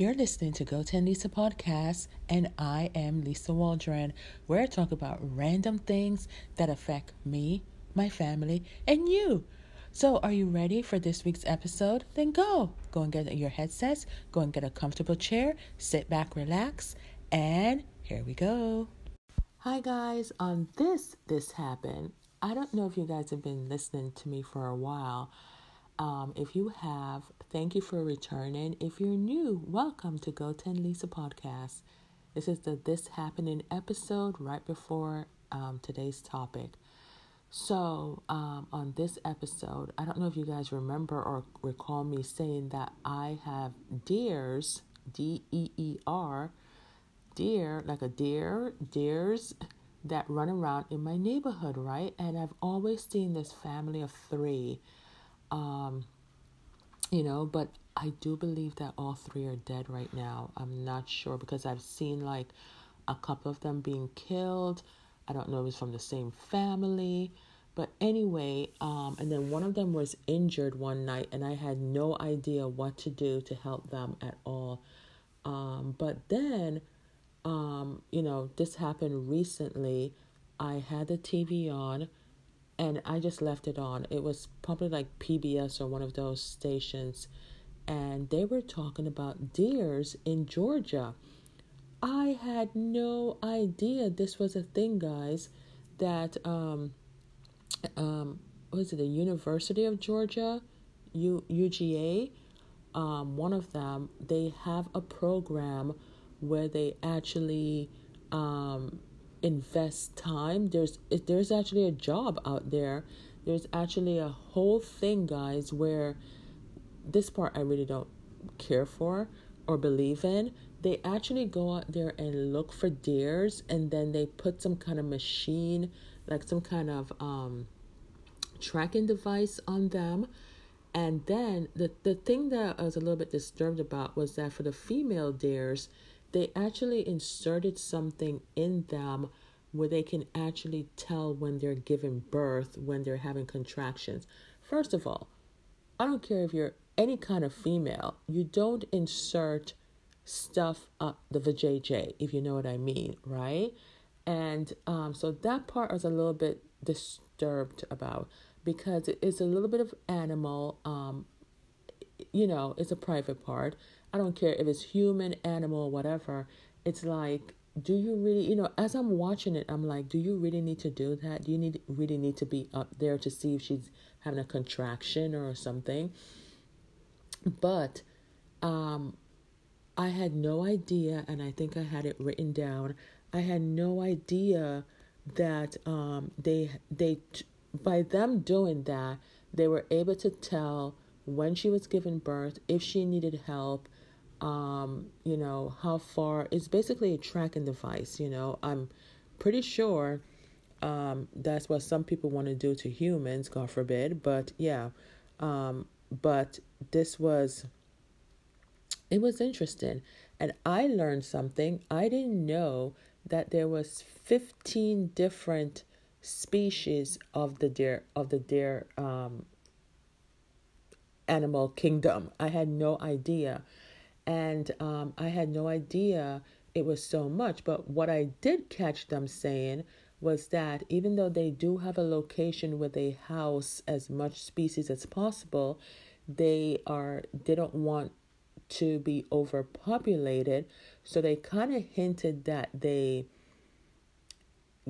You're listening to Go 10 Lisa podcast, and I am Lisa Waldron, where I talk about random things that affect me, my family, and you. So, are you ready for this week's episode? Then go. Go and get your headsets, go and get a comfortable chair, sit back, relax, and here we go. Hi, guys. On this, this happened. I don't know if you guys have been listening to me for a while. Um, if you have, thank you for returning. If you're new, welcome to Go 10 Lisa podcast. This is the This Happening episode right before um, today's topic. So, um, on this episode, I don't know if you guys remember or recall me saying that I have deers, D E E R, deer, like a deer, deers that run around in my neighborhood, right? And I've always seen this family of three um, you know, but I do believe that all three are dead right now. I'm not sure because I've seen like a couple of them being killed. I don't know if it's from the same family. But anyway, um, and then one of them was injured one night, and I had no idea what to do to help them at all. Um, but then, um, you know, this happened recently. I had the TV on and I just left it on. It was probably like PBS or one of those stations, and they were talking about deers in Georgia. I had no idea this was a thing, guys. That um, um, was it the University of Georgia, U UGA? Um, one of them they have a program where they actually um invest time there's there's actually a job out there there's actually a whole thing guys where this part i really don't care for or believe in. They actually go out there and look for deers and then they put some kind of machine like some kind of um tracking device on them. And then the the thing that i was a little bit disturbed about was that for the female deers they actually inserted something in them where they can actually tell when they're giving birth, when they're having contractions. First of all, I don't care if you're any kind of female, you don't insert stuff up the vajayjay, if you know what I mean, right? And um, so that part was a little bit disturbed about because it is a little bit of animal, um, you know, it's a private part. I don't care if it's human, animal, whatever. It's like, do you really, you know, as I'm watching it, I'm like, do you really need to do that? Do you need really need to be up there to see if she's having a contraction or something? But um I had no idea and I think I had it written down. I had no idea that um they they by them doing that, they were able to tell when she was giving birth, if she needed help, um, you know, how far it's basically a tracking device, you know. I'm pretty sure um, that's what some people want to do to humans, God forbid. But yeah, um, but this was it was interesting, and I learned something. I didn't know that there was 15 different species of the deer of the deer um, animal kingdom. I had no idea. And um, I had no idea it was so much. But what I did catch them saying was that even though they do have a location where they house as much species as possible, they are they don't want to be overpopulated. So they kind of hinted that they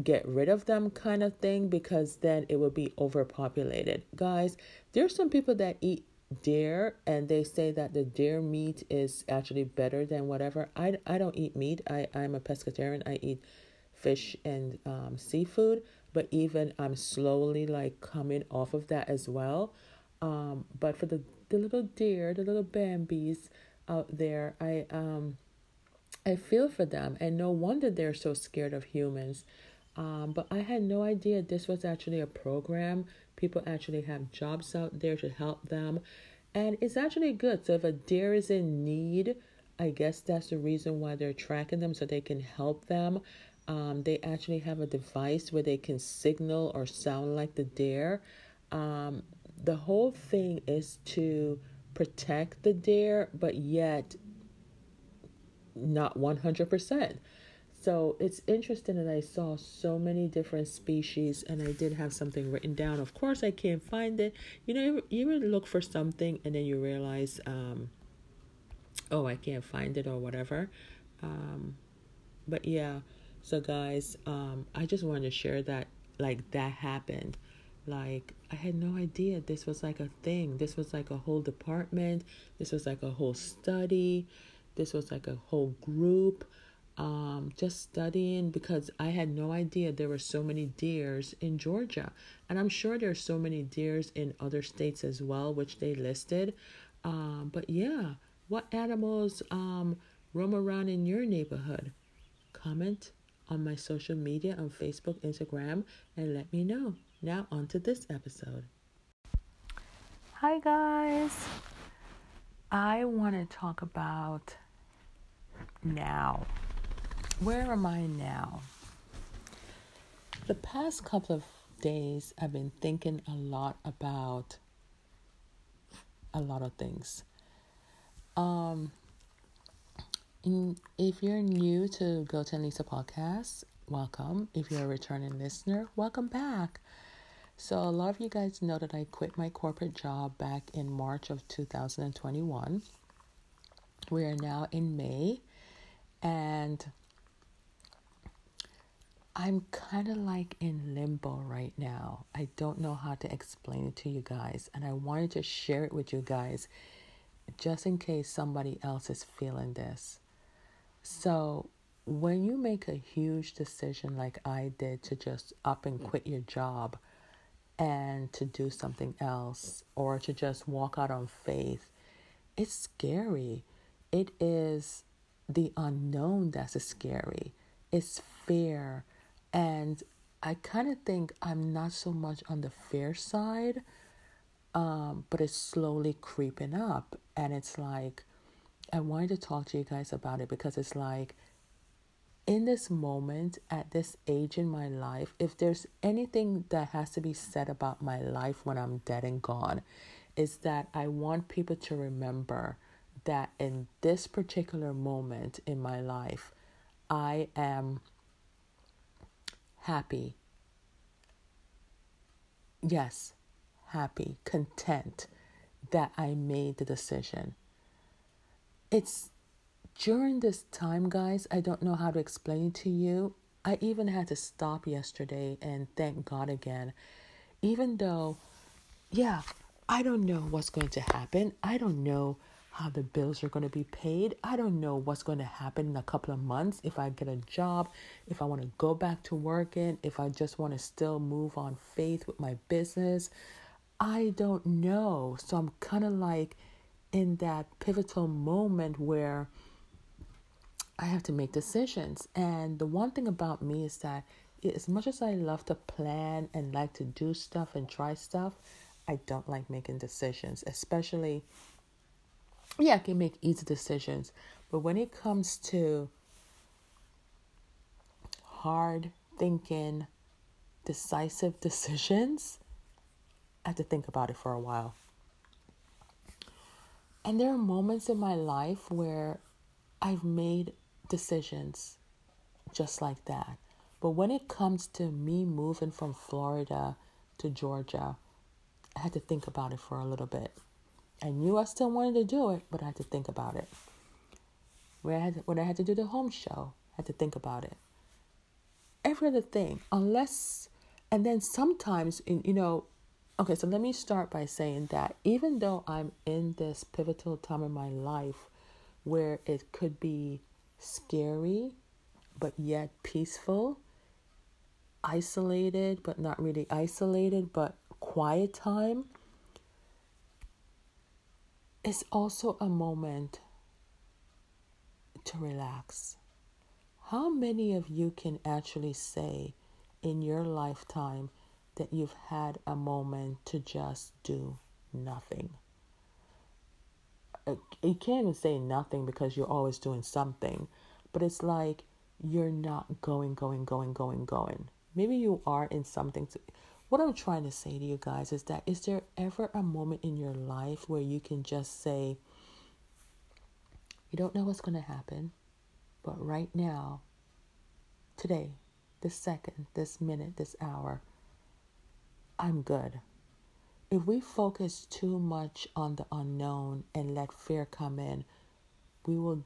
get rid of them kind of thing because then it would be overpopulated. Guys, there's some people that eat deer and they say that the deer meat is actually better than whatever. I, I don't eat meat. I, i'm a pescatarian. I eat fish and um, seafood but even i'm slowly like coming off of that as well. Um, but for the, the little deer the little bambies out there i um i feel for them. And no wonder they're so scared of humans. Um, but i had no idea this was actually a program People actually have jobs out there to help them. And it's actually good. So if a deer is in need, I guess that's the reason why they're tracking them so they can help them. Um, they actually have a device where they can signal or sound like the deer. Um, the whole thing is to protect the deer, but yet not 100%. So it's interesting that I saw so many different species and I did have something written down. Of course, I can't find it. You know, you, you look for something and then you realize, um, oh, I can't find it or whatever. Um, but yeah, so guys, um, I just wanted to share that like that happened. Like I had no idea this was like a thing. This was like a whole department. This was like a whole study. This was like a whole group um, just studying because I had no idea there were so many deers in Georgia. And I'm sure there's so many deers in other states as well, which they listed. Um, but yeah, what animals um, roam around in your neighborhood? Comment on my social media on Facebook, Instagram, and let me know. Now, on to this episode. Hi, guys. I want to talk about now. Where am I now? The past couple of days, I've been thinking a lot about a lot of things. Um, if you're new to Go 10 Lisa podcast, welcome. If you're a returning listener, welcome back. So, a lot of you guys know that I quit my corporate job back in March of 2021. We are now in May, and I'm kind of like in limbo right now. I don't know how to explain it to you guys, and I wanted to share it with you guys just in case somebody else is feeling this. So, when you make a huge decision like I did to just up and quit your job and to do something else or to just walk out on faith, it's scary. It is the unknown that's scary. It's fear and I kind of think I'm not so much on the fair side, um, but it's slowly creeping up. And it's like, I wanted to talk to you guys about it because it's like, in this moment, at this age in my life, if there's anything that has to be said about my life when I'm dead and gone, is that I want people to remember that in this particular moment in my life, I am happy. Yes, happy, content that I made the decision. It's during this time, guys, I don't know how to explain it to you. I even had to stop yesterday and thank God again. Even though, yeah, I don't know what's going to happen. I don't know how the bills are going to be paid. I don't know what's going to happen in a couple of months if I get a job, if I want to go back to working, if I just want to still move on faith with my business. I don't know. So I'm kind of like in that pivotal moment where I have to make decisions. And the one thing about me is that as much as I love to plan and like to do stuff and try stuff, I don't like making decisions, especially yeah, I can make easy decisions. But when it comes to hard thinking, decisive decisions, I have to think about it for a while. And there are moments in my life where I've made decisions just like that. But when it comes to me moving from Florida to Georgia, I had to think about it for a little bit. I knew I still wanted to do it, but I had to think about it. When I had to, when I had to do the home show, I had to think about it. Every other thing, unless, and then sometimes, in, you know, okay, so let me start by saying that even though I'm in this pivotal time in my life where it could be scary, but yet peaceful, isolated, but not really isolated, but quiet time it's also a moment to relax. How many of you can actually say in your lifetime that you've had a moment to just do nothing? Uh, you can't even say nothing because you're always doing something, but it's like you're not going, going, going, going, going. Maybe you are in something. To, what I'm trying to say to you guys is that is there ever a moment in your life where you can just say, you don't know what's going to happen, But right now, today, this second, this minute, this hour, I'm good. If we focus too much on the unknown and let fear come in, we will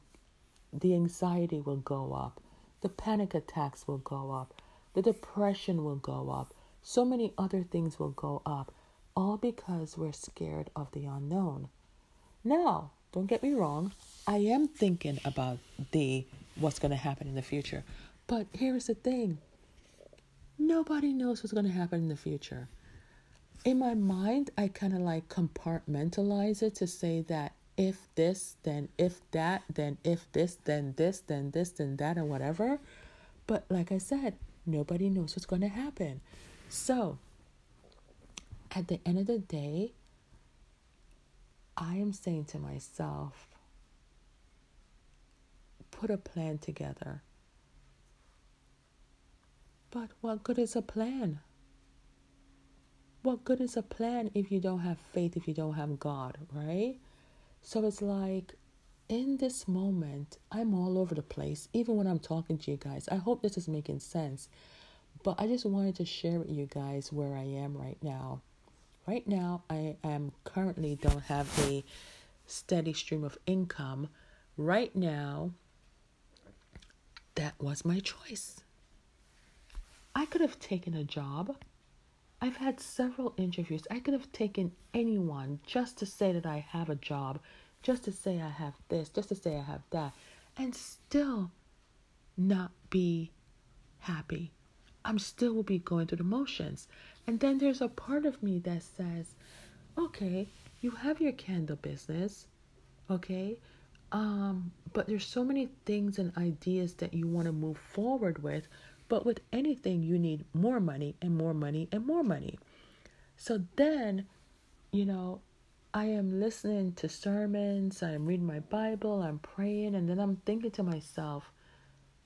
the anxiety will go up, the panic attacks will go up, the depression will go up, so many other things will go up, all because we're scared of the unknown. Now, don't get me wrong, I am thinking about the what's going to happen in the future. But here's the thing. Nobody knows what's going to happen in the future in my mind, I kind of like compartmentalize it to say that if this, then if that, then if this, then this, then this, then that, and whatever. But like I said, nobody knows what's going to happen. So, at the end of the day, I am saying to myself, put a plan together. But what good is a plan? what good is a plan if you don't have faith, if you don't have God, right? So it's like in this moment, I'm all over the place, even when I'm talking to you guys. I hope this is making sense. But I just wanted to share with you guys where I am right now. Right now, I am currently don't have a steady stream of income. Right now, that was my choice. I could have taken a job I've had several interviews. I could have taken anyone just to say that I have a job, just to say I have this, just to say I have that, and still not be happy. I'm still will be going through the motions. And then there's a part of me that says, okay, you have your candle business, okay? Um, but there's so many things and ideas that you want to move forward with but with anything, you need more money and more money and more money. So then, you know, I am listening to sermons, I am reading my Bible, I'm praying, and then I'm thinking to myself,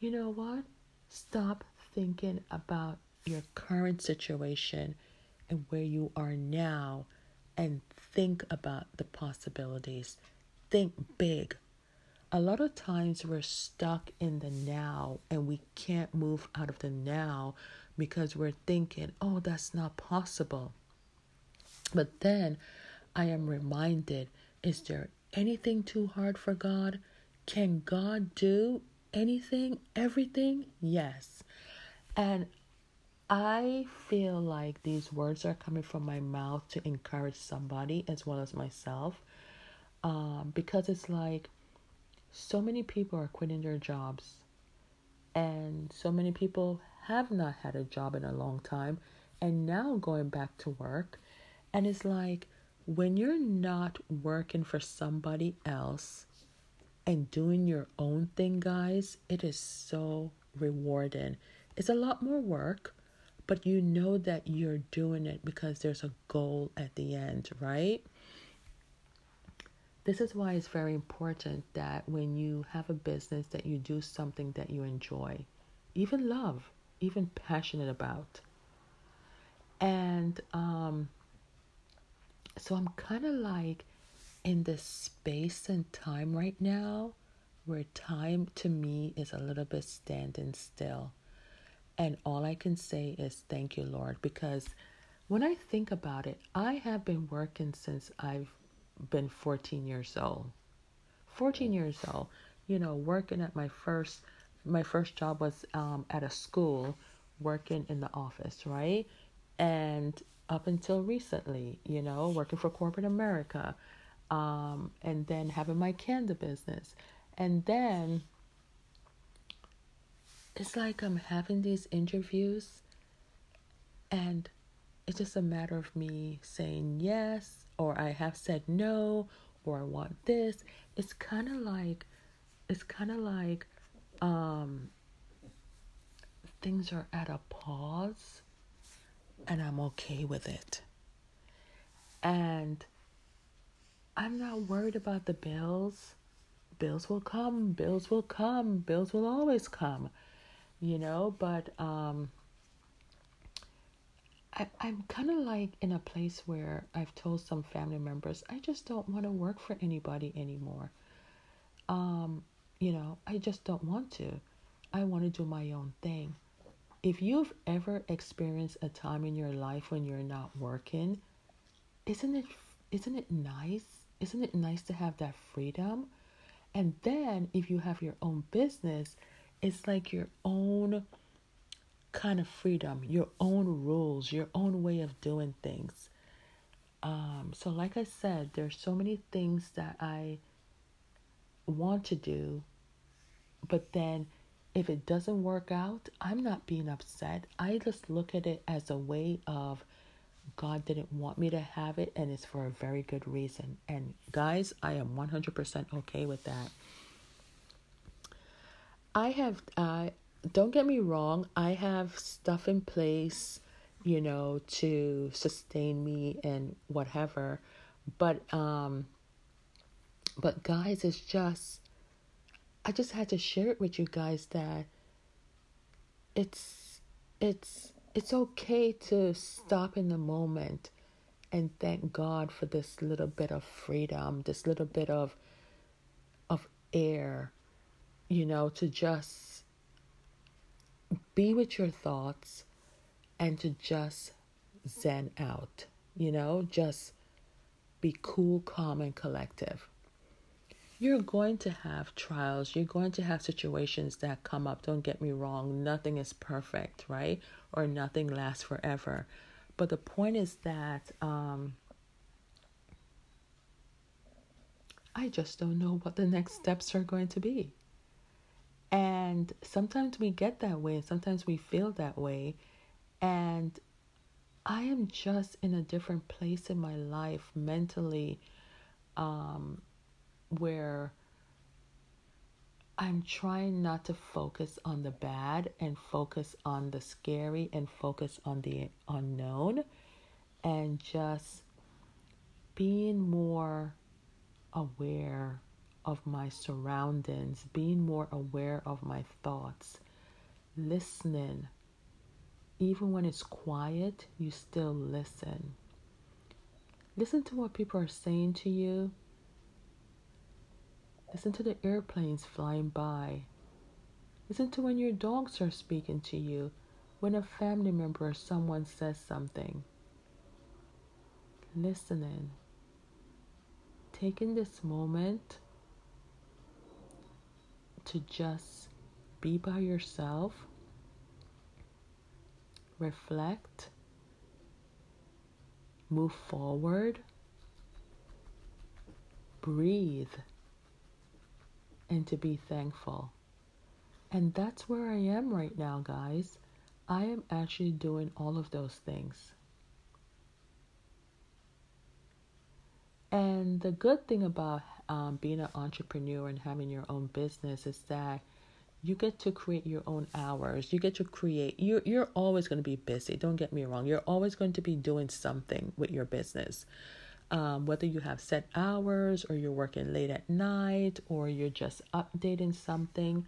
you know what? Stop thinking about your current situation and where you are now and think about the possibilities. Think big a lot of times we're stuck in the now and we can't move out of the now because we're thinking, oh, that's not possible. But then I am reminded is there anything too hard for God? Can God do anything, everything? Yes. And I feel like these words are coming from my mouth to encourage somebody as well as myself um, because it's like so many people are quitting their jobs, and so many people have not had a job in a long time and now going back to work. And it's like when you're not working for somebody else and doing your own thing, guys, it is so rewarding. It's a lot more work, but you know that you're doing it because there's a goal at the end, right? This is why it's very important that when you have a business that you do something that you enjoy, even love, even passionate about. And um, so I'm kind of like in this space and time right now where time to me is a little bit standing still. And all I can say is thank you, Lord, because when I think about it, I have been working since I've been 14 years old. 14 years old, you know, working at my first my first job was um, at a school working in the office, right? And up until recently, you know, working for corporate America, um, and then having my candle business. And then it's like I'm having these interviews, and it's just a matter of me saying yes or I have said no, or I want this. It's kind of like, it's kind of like, um, things are at a pause, and I'm okay with it. And I'm not worried about the bills. Bills will come, bills will come, bills will always come, you know, but um I, I'm kind of like in a place where I've told some family members I just don't want to work for anybody anymore. Um, you know, I just don't want to. I want to do my own thing. If you've ever experienced a time in your life when you're not working, isn't it isn't it nice? Isn't it nice to have that freedom? And then if you have your own business, it's like your own kind of freedom, your own rules, your own way of doing things. Um, so, like I said, there's so many things that I want to do, but then if it doesn't work out, I'm not being upset. I just look at it as a way of God didn't want me to have it, and it's for a very good reason. And guys, I am 100% okay with that. I have, uh, don't get me wrong, I have stuff in place, you know, to sustain me and whatever. But, um, but guys, it's just, I just had to share it with you guys that it's, it's, it's okay to stop in the moment and thank God for this little bit of freedom, this little bit of of air, you know, to just be with your thoughts and to just zen out, you know, just be cool, calm, and collective. You're going to have trials, you're going to have situations that come up. Don't get me wrong, nothing is perfect, right? Or nothing lasts forever. But the point is that um, I just don't know what the next steps are going to be. And sometimes we get that way, and sometimes we feel that way. And I am just in a different place in my life mentally um, where I'm trying not to focus on the bad and focus on the scary and focus on the unknown and just being more aware of my surroundings, being more aware of my thoughts, listening. Even when it's quiet, you still listen. Listen to what people are saying to you Listen to the airplanes flying by. Listen to when your dogs are speaking to you, when a family member or someone says something. Listening. Taking this moment to just be by yourself, reflect, move forward, breathe and to be thankful. And that's where I am right now, guys. I am actually doing all of those things. And the good thing about um, being an entrepreneur and having your own business is that you get to create your own hours. You get to create. You're you're always going to be busy. Don't get me wrong. You're always going to be doing something with your business um, whether you have set hours or you're working late at night or you're just updating something.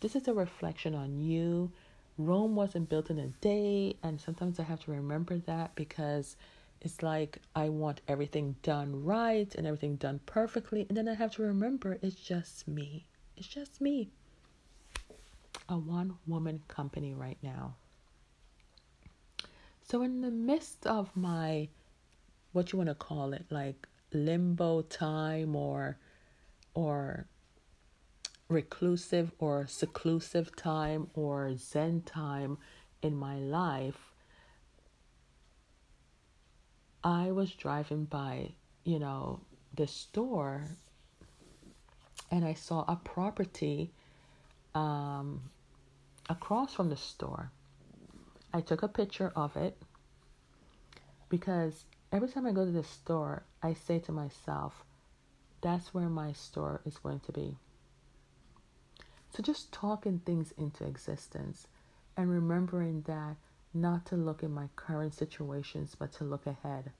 This is a reflection on you. Rome wasn't built in a day, and sometimes I have to remember that because it's like I want everything done right and everything done perfectly, and then I have to remember it's just me. It's just me. A one woman company right now. So, in the midst of my what you want to call it, like limbo time or or reclusive or seclusive time or zen time in my life I was driving by, you know, the store and I saw a property um, across from the store. I took a picture of it because Every time I go to the store, I say to myself, that's where my store is going to be. So just talking things into existence and remembering that not to look at my current situations, but to look ahead.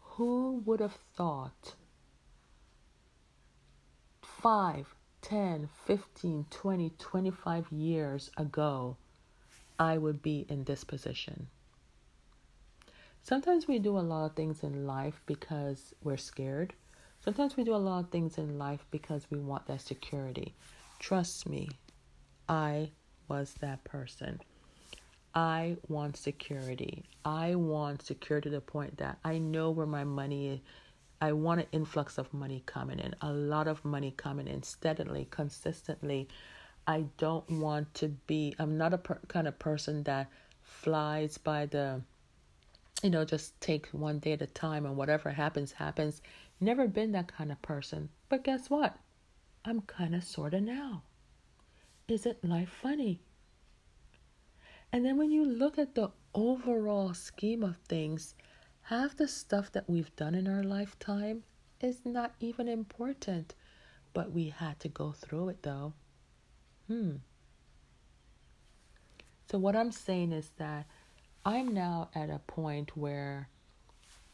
Who would have thought 5, 10, 15, 20, 25 years ago I would be in this position? Sometimes we do a lot of things in life because we're scared. Sometimes we do a lot of things in life because we want that security. Trust me, I was that person. I want security. I want security to the point that I know where my money is. I want an influx of money coming in, a lot of money coming in steadily, consistently. I don't want to be, I'm not a per, kind of person that flies by the, you know, just take one day at a time and whatever happens, happens. Never been that kind of person. But guess what? I'm kind of sort of now. Isn't life funny? And then when you look at the overall scheme of things, half the stuff that we've done in our lifetime is not even important. But we had to go through it though. Hmm. So, what I'm saying is that I'm now at a point where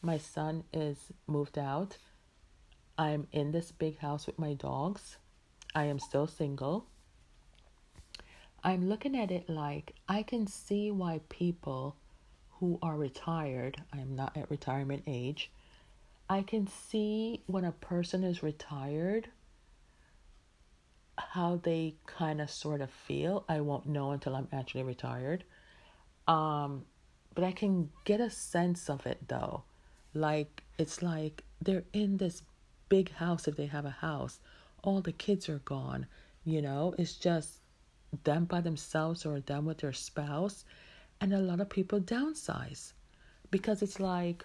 my son is moved out. I'm in this big house with my dogs. I am still single. I'm looking at it like I can see why people who are retired, I'm not at retirement age, I can see when a person is retired how they kind of sort of feel. I won't know until I'm actually retired. Um, but I can get a sense of it though. Like it's like they're in this big house if they have a house. All the kids are gone, you know? It's just them by themselves or them with their spouse and a lot of people downsize because it's like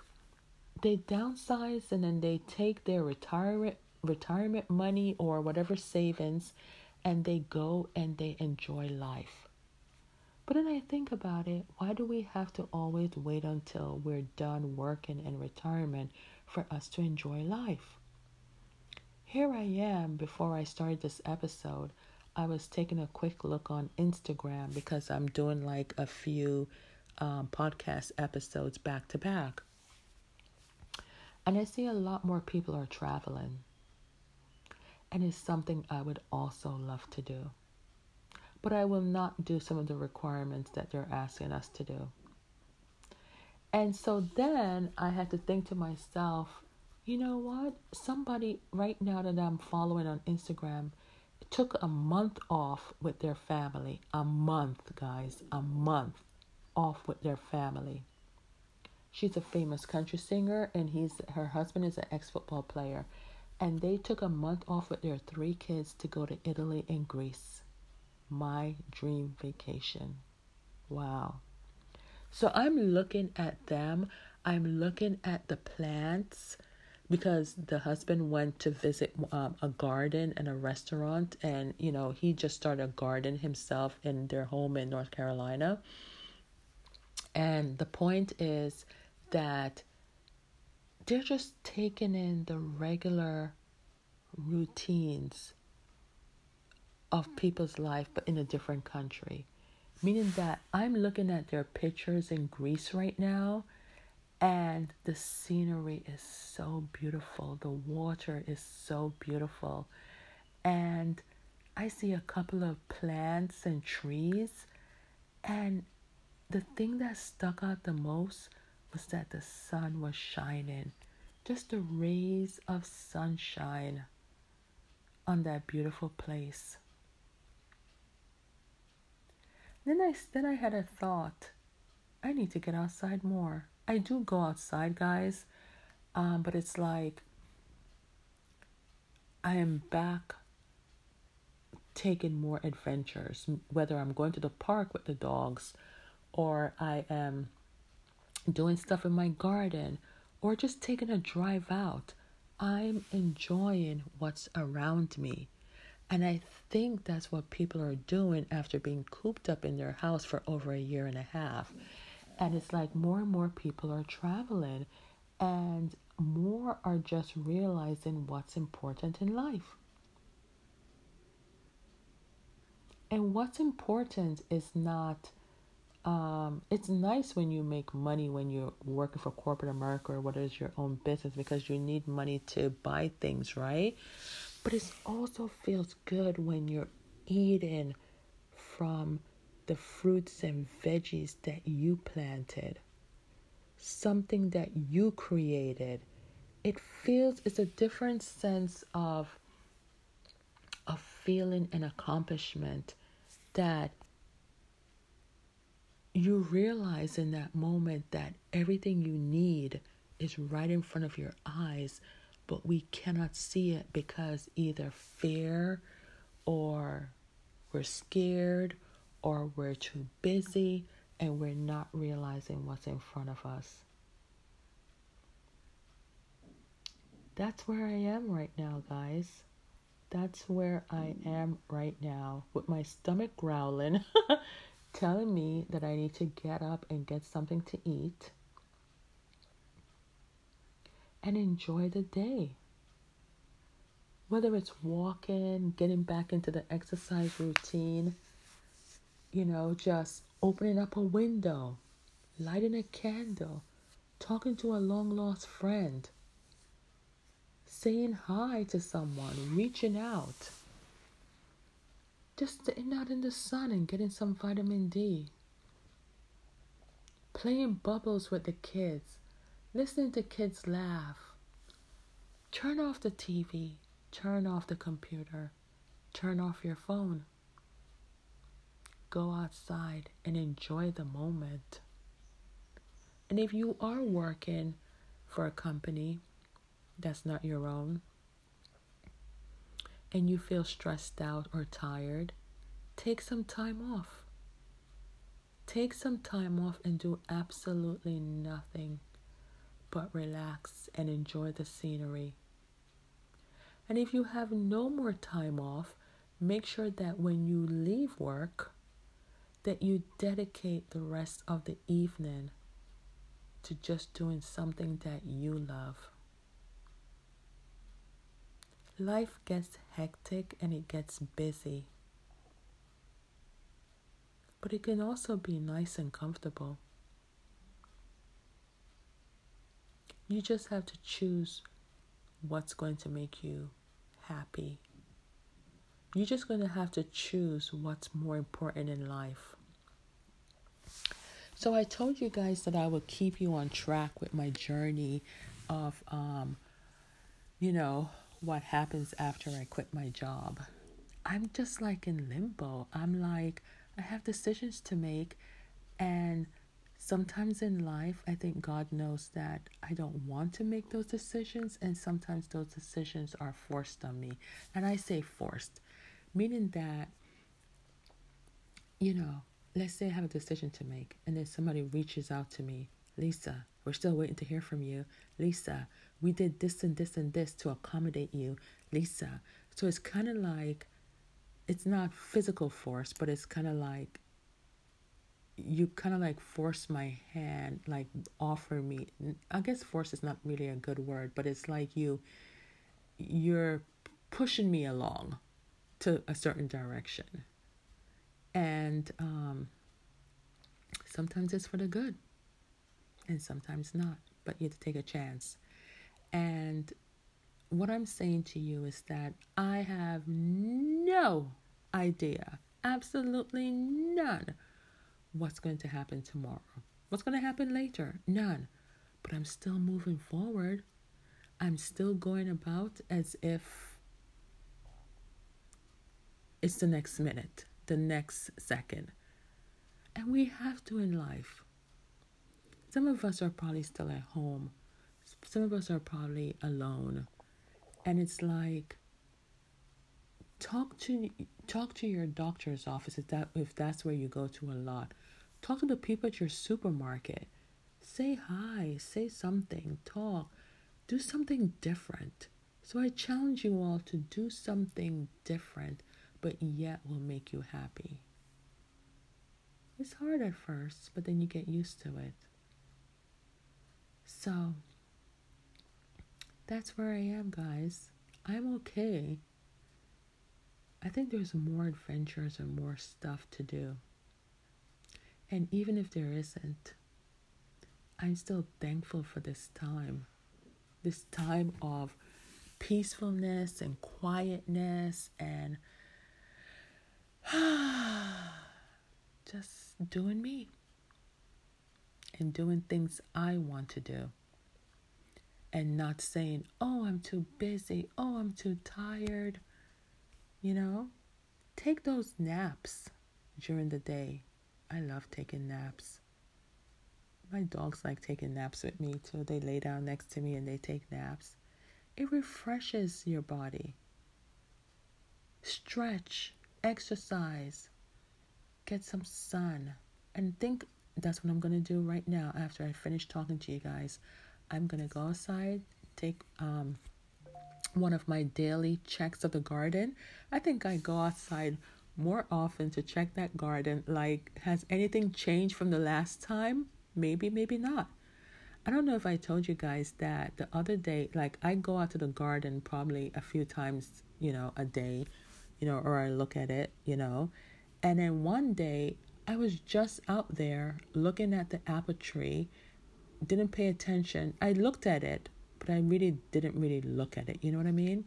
they downsize and then they take their retirement retirement money or whatever savings and they go and they enjoy life. But then I think about it, why do we have to always wait until we're done working in retirement for us to enjoy life? Here I am before I started this episode. I was taking a quick look on Instagram because I'm doing like a few um, podcast episodes back to back. And I see a lot more people are traveling. And it's something I would also love to do. But I will not do some of the requirements that they're asking us to do. And so then I had to think to myself, you know what? Somebody right now that I'm following on Instagram took a month off with their family. A month, guys, a month off with their family. She's a famous country singer, and he's her husband is an ex football player. And they took a month off with their three kids to go to Italy and Greece. My dream vacation. Wow. So I'm looking at them. I'm looking at the plants because the husband went to visit um, a garden and a restaurant and you know he just started a garden himself in their home in north carolina. And the point is that they're just taking in the regular routines of people's life but in a different country. Meaning that i'm looking at their pictures in greece right now and the scenery is so beautiful. The water is so beautiful. And I see a couple of plants and trees. And the thing that stuck out the most was that the sun was shining. Just the rays of sunshine on that beautiful place. Then I then I had a thought. I need to get outside more. I do go outside, guys, um, but it's like I am back taking more adventures, whether I'm going to the park with the dogs or I am doing stuff in my garden or just taking a drive out. I'm enjoying what's around me. And I think that's what people are doing after being cooped up in their house for over a year and a half. And it's like more and more people are traveling and more are just realizing what's important in life. And what's important is not, um, it's nice when you make money when you're working for corporate America or what is your own business because you need money to buy things, right? But it also feels good when you're eating from the fruits and veggies that you planted, something that you created, it feels it's a different sense of a feeling and accomplishment that you realize in that moment that everything you need is right in front of your eyes, but we cannot see it because either fear or we're scared or we're too busy and we're not realizing what's in front of us. That's where I am right now, guys. That's where I am right now with my stomach growling, telling me that I need to get up and get something to eat and enjoy the day. Whether it's walking, getting back into the exercise routine, you know, just opening up a window, lighting a candle, talking to a long lost friend, saying hi to someone, reaching out, just sitting out in the sun and getting some vitamin D, playing bubbles with the kids, listening to kids laugh. Turn off the TV, turn off the computer, turn off your phone. Go outside and enjoy the moment. And if you are working for a company that's not your own, and you feel stressed out or tired, take some time off. Take some time off and do absolutely nothing but relax and enjoy the scenery. And if you have no more time off, make sure that when you leave work, that you dedicate the rest of the evening to just doing something that you love. Life gets hectic and it gets busy, but it can also be nice and comfortable. You just have to choose what's going to make you happy. You're just going to have to choose what's more important in life. So I told you guys that I would keep you on track with my journey of um you know, what happens after I quit my job. I'm just like in limbo. I'm like I have decisions to make and Sometimes in life, I think God knows that I don't want to make those decisions, and sometimes those decisions are forced on me. And I say forced, meaning that, you know, let's say I have a decision to make, and then somebody reaches out to me, Lisa, we're still waiting to hear from you. Lisa, we did this and this and this to accommodate you. Lisa. So it's kind of like, it's not physical force, but it's kind of like you kind of like force my hand, like offer me. I guess force is not really a good word, but it's like you, you're pushing me along to a certain direction. And um, sometimes it's for the good, and sometimes not, but you have to take a chance. And what I'm saying to you is that I have no idea, absolutely none what's going to happen tomorrow. What's going to happen later? None. But I'm still moving forward. I'm still going about as if it's the next minute, the next second. And we have to in life. Some of us are probably still at home. Some of us are probably alone. And it's like talk to talk to your doctor's office if that if that's where you go to a lot Talk to the people at your supermarket. Say hi, say something, talk, do something different. So I challenge you all to do something different, but yet will make you happy. It's hard at first, but then you get used to it. So that's where I am, guys. I'm okay. I think there's more adventures and more stuff to do. And even if there isn't, I'm still thankful for this time. This time of peacefulness and quietness and just doing me and doing things I want to do. and not saying, oh, I'm too busy, oh, I'm too tired. You know, take those naps during the day. I love taking naps. My dogs like taking naps with me too. They lay down next to me and they take naps. It refreshes your body. Stretch, exercise, get some sun, and think that's what I'm to do right now after I finish talking to you guys. I'm to go outside, take um, one of my daily checks of the garden. I think I go outside more often to check that garden. Like, has anything changed from the last time? Maybe, maybe not. I don't know if I told you guys that the other day, like, I go out to the garden probably a few times, you know, a day, you know, or I look at it, you know. And then one day, I was just out there looking at the apple tree, didn't pay attention. I looked at it, but I really didn't really look at it. You know what I mean?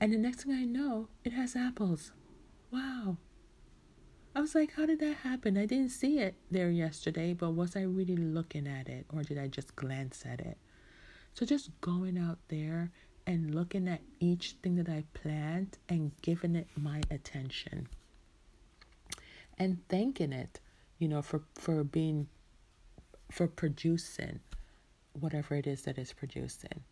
And the next thing I know, it has apples. Wow. I was like, how did that happen? I didn't see it there yesterday, but was I really looking at it or did I just glance at it? So just going out there and looking at each thing that I plant and giving it my attention and thanking it, you know, for, for being, for producing whatever it is that it's producing,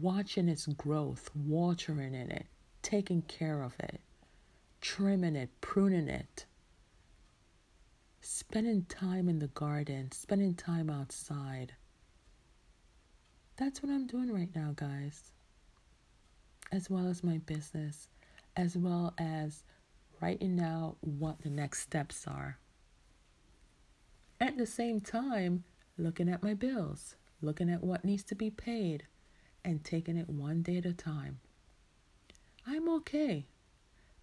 watching its growth, watering in it, taking care of it, trimming it, pruning it, spending time in the garden, spending time outside. That's what I'm doing right now, guys. As well as my business, as well as writing out what the next steps are. At the same time, looking at my bills, looking at what needs to be paid, and taking it one day at a time. I'm okay.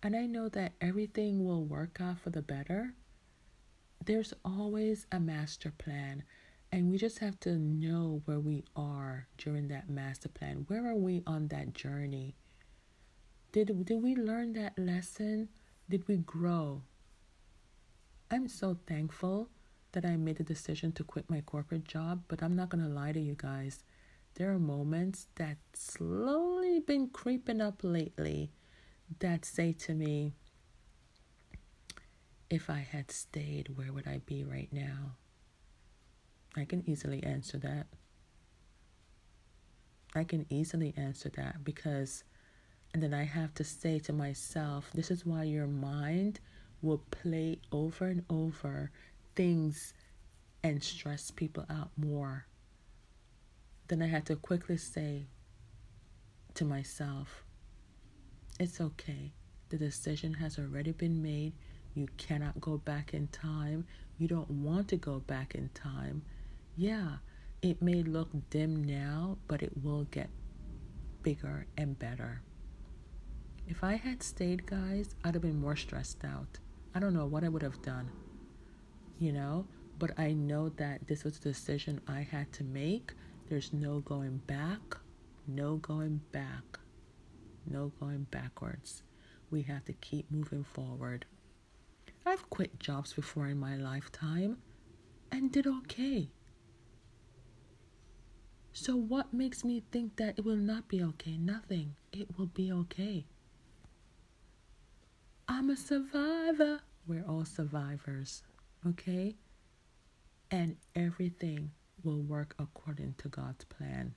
And I know that everything will work out for the better. There's always a master plan, and we just have to know where we are during that master plan. Where are we on that journey? Did, did we learn that lesson? Did we grow? I'm so thankful that I made the decision to quit my corporate job, but I'm not going to lie to you guys. There are moments that slowly been creeping up lately that say to me, if I had stayed, where would I be right now? I can easily answer that. I can easily answer that because and then I have to say to myself, this is why your mind will play over and over things and stress people out more. Then I had to quickly say to myself, it's okay. The decision has already been made. You cannot go back in time. You don't want to go back in time. Yeah, it may look dim now, but it will get bigger and better. If I had stayed, guys, I'd have been more stressed out. I don't know what I would have done, you know, but I know that this was a decision I had to make. There's no going back, no going back, no going backwards. We have to keep moving forward. I've quit jobs before in my lifetime and did okay. So, what makes me think that it will not be okay? Nothing. It will be okay. I'm a survivor. We're all survivors, okay? And everything will work according to God's plan.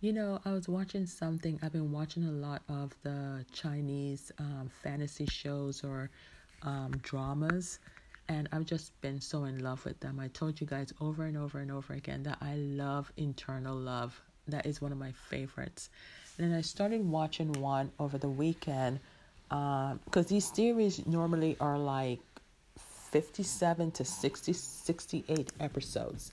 You know, I was watching something, I've been watching a lot of the Chinese um, fantasy shows or um, dramas, and I've just been so in love with them. I told you guys over and over and over again that I love Eternal Love. That is one of my favorites. And then I started watching one over the weekend because uh, these series normally are like 57 to 60, 68 episodes.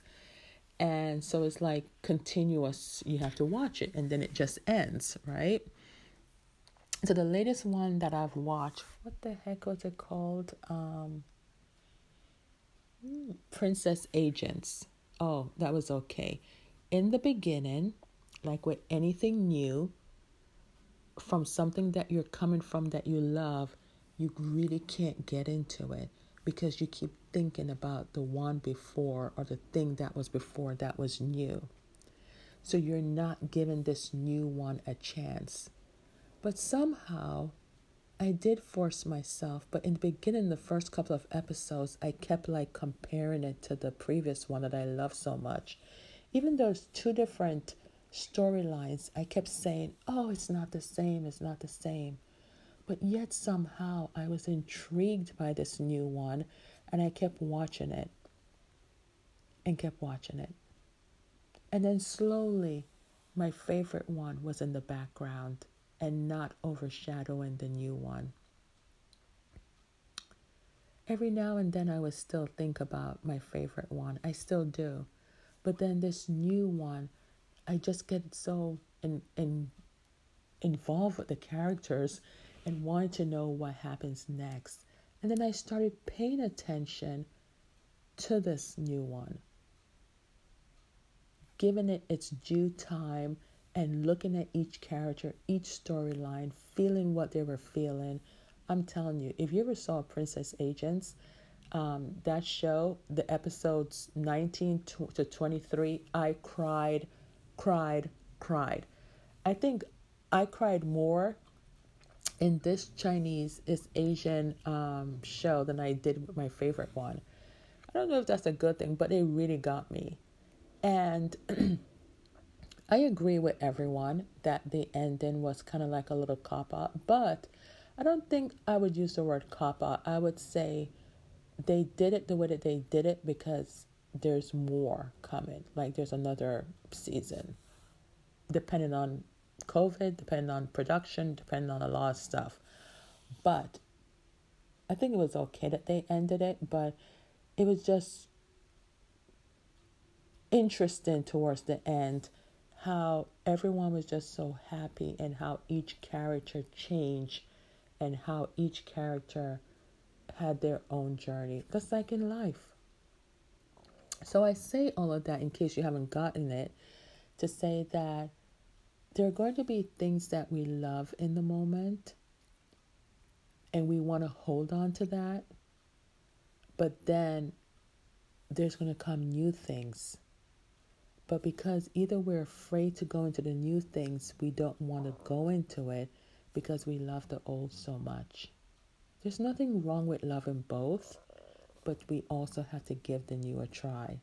And so it's like continuous, you have to watch it and then it just ends, right? So the latest one that I've watched, what the heck was it called? Um, Princess Agents. Oh, that was okay. In the beginning, like with anything new, from something that you're coming from that you love, you really can't get into it because you keep thinking about the one before or the thing that was before that was new. So you're not giving this new one a chance. But somehow, I did force myself, but in the beginning, the first couple of episodes, I kept like comparing it to the previous one that I love so much. Even though it's two different storylines, I kept saying, oh, it's not the same, it's not the same. But yet somehow I was intrigued by this new one and I kept watching it and kept watching it. And then slowly, my favorite one was in the background and not overshadowing the new one. Every now and then, I would still think about my favorite one. I still do. But then, this new one, I just get so in, in, involved with the characters and wanted to know what happens next. And then I started paying attention to this new one, giving it its due time and looking at each character, each storyline, feeling what they were feeling. I'm telling you, if you ever saw Princess Agents, um, that show, the episodes 19 to 23, I cried, cried, cried. I think I cried more in this Chinese is Asian um, show than I did with my favorite one. I don't know if that's a good thing, but it really got me. And I agree with everyone that the ending was kind of like a little cop out, but I don't think I would use the word cop out. I would say they did it the way that they did it because there's more coming. Like there's another season, depending on COVID, depending on production, depending on a lot of stuff. But I think it was okay that they ended it, but it was just interesting towards the end how everyone was just so happy and how each character changed and how each character had their own journey, just like in life. So I say all of that in case you haven't gotten it to say that there are going to be things that we love in the moment and we want to hold on to that. But then there's going to come new things. But because either we're afraid to go into the new things, we don't want to go into it because we love the old so much. There's nothing wrong with loving both, but we also have to give the new a try.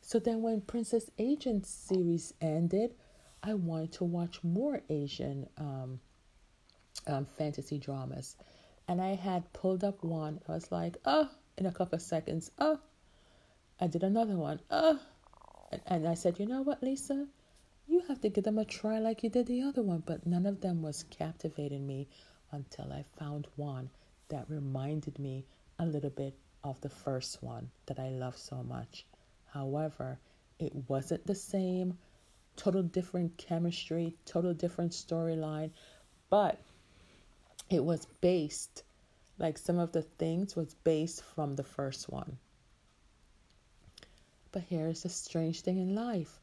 So then when Princess Agent series ended, I wanted to watch more Asian um, um, fantasy dramas. And I had pulled up one. I was like, oh, in a couple of seconds, oh. I did another one, oh. And, and I said, you know what, Lisa? You have to give them a try like you did the other one. But none of them was captivating me until I found one that reminded me a little bit of the first one that I love so much. However, it wasn't the same total different chemistry, total different storyline, but it was based like some of the things was based from the first one. But here's the strange thing in life.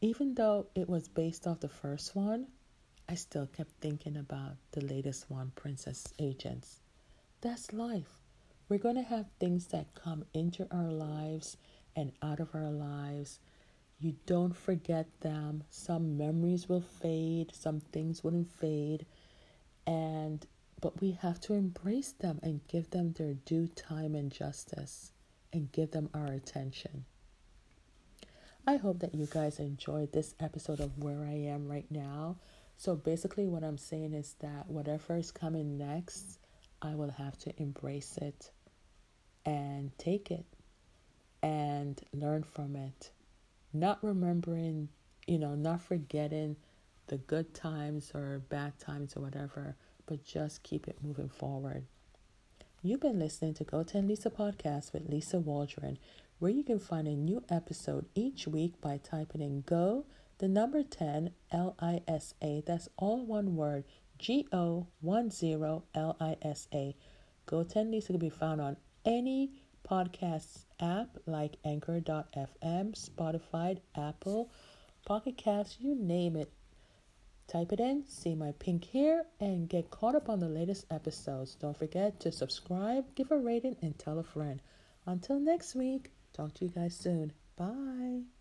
Even though it was based off the first one, I still kept thinking about the latest one, Princess Agents. That's life. We're going to have things that come into our lives and out of our lives you don't forget them. Some memories will fade, some things wouldn't fade. And but we have to embrace them and give them their due time and justice and give them our attention. I hope that you guys enjoyed this episode of Where I Am Right Now. So basically, what I'm saying is that whatever is coming next, I will have to embrace it and take it and learn from it not remembering, you know, not forgetting the good times or bad times or whatever, but just keep it moving forward. You've been listening to Go 10 Lisa podcast with Lisa Waldron, where you can find a new episode each week by typing in Go, the number 10 L I S A. That's all one word G O 1 0 L I S A. Go 10 Lisa can be found on any podcasts app like Anchor.fm, Spotify, Apple, Pocket Cast, you name it. Type it in, see my pink hair, and get caught up on the latest episodes. Don't forget to subscribe, give a rating, and tell a friend. Until next week, talk to you guys soon. Bye.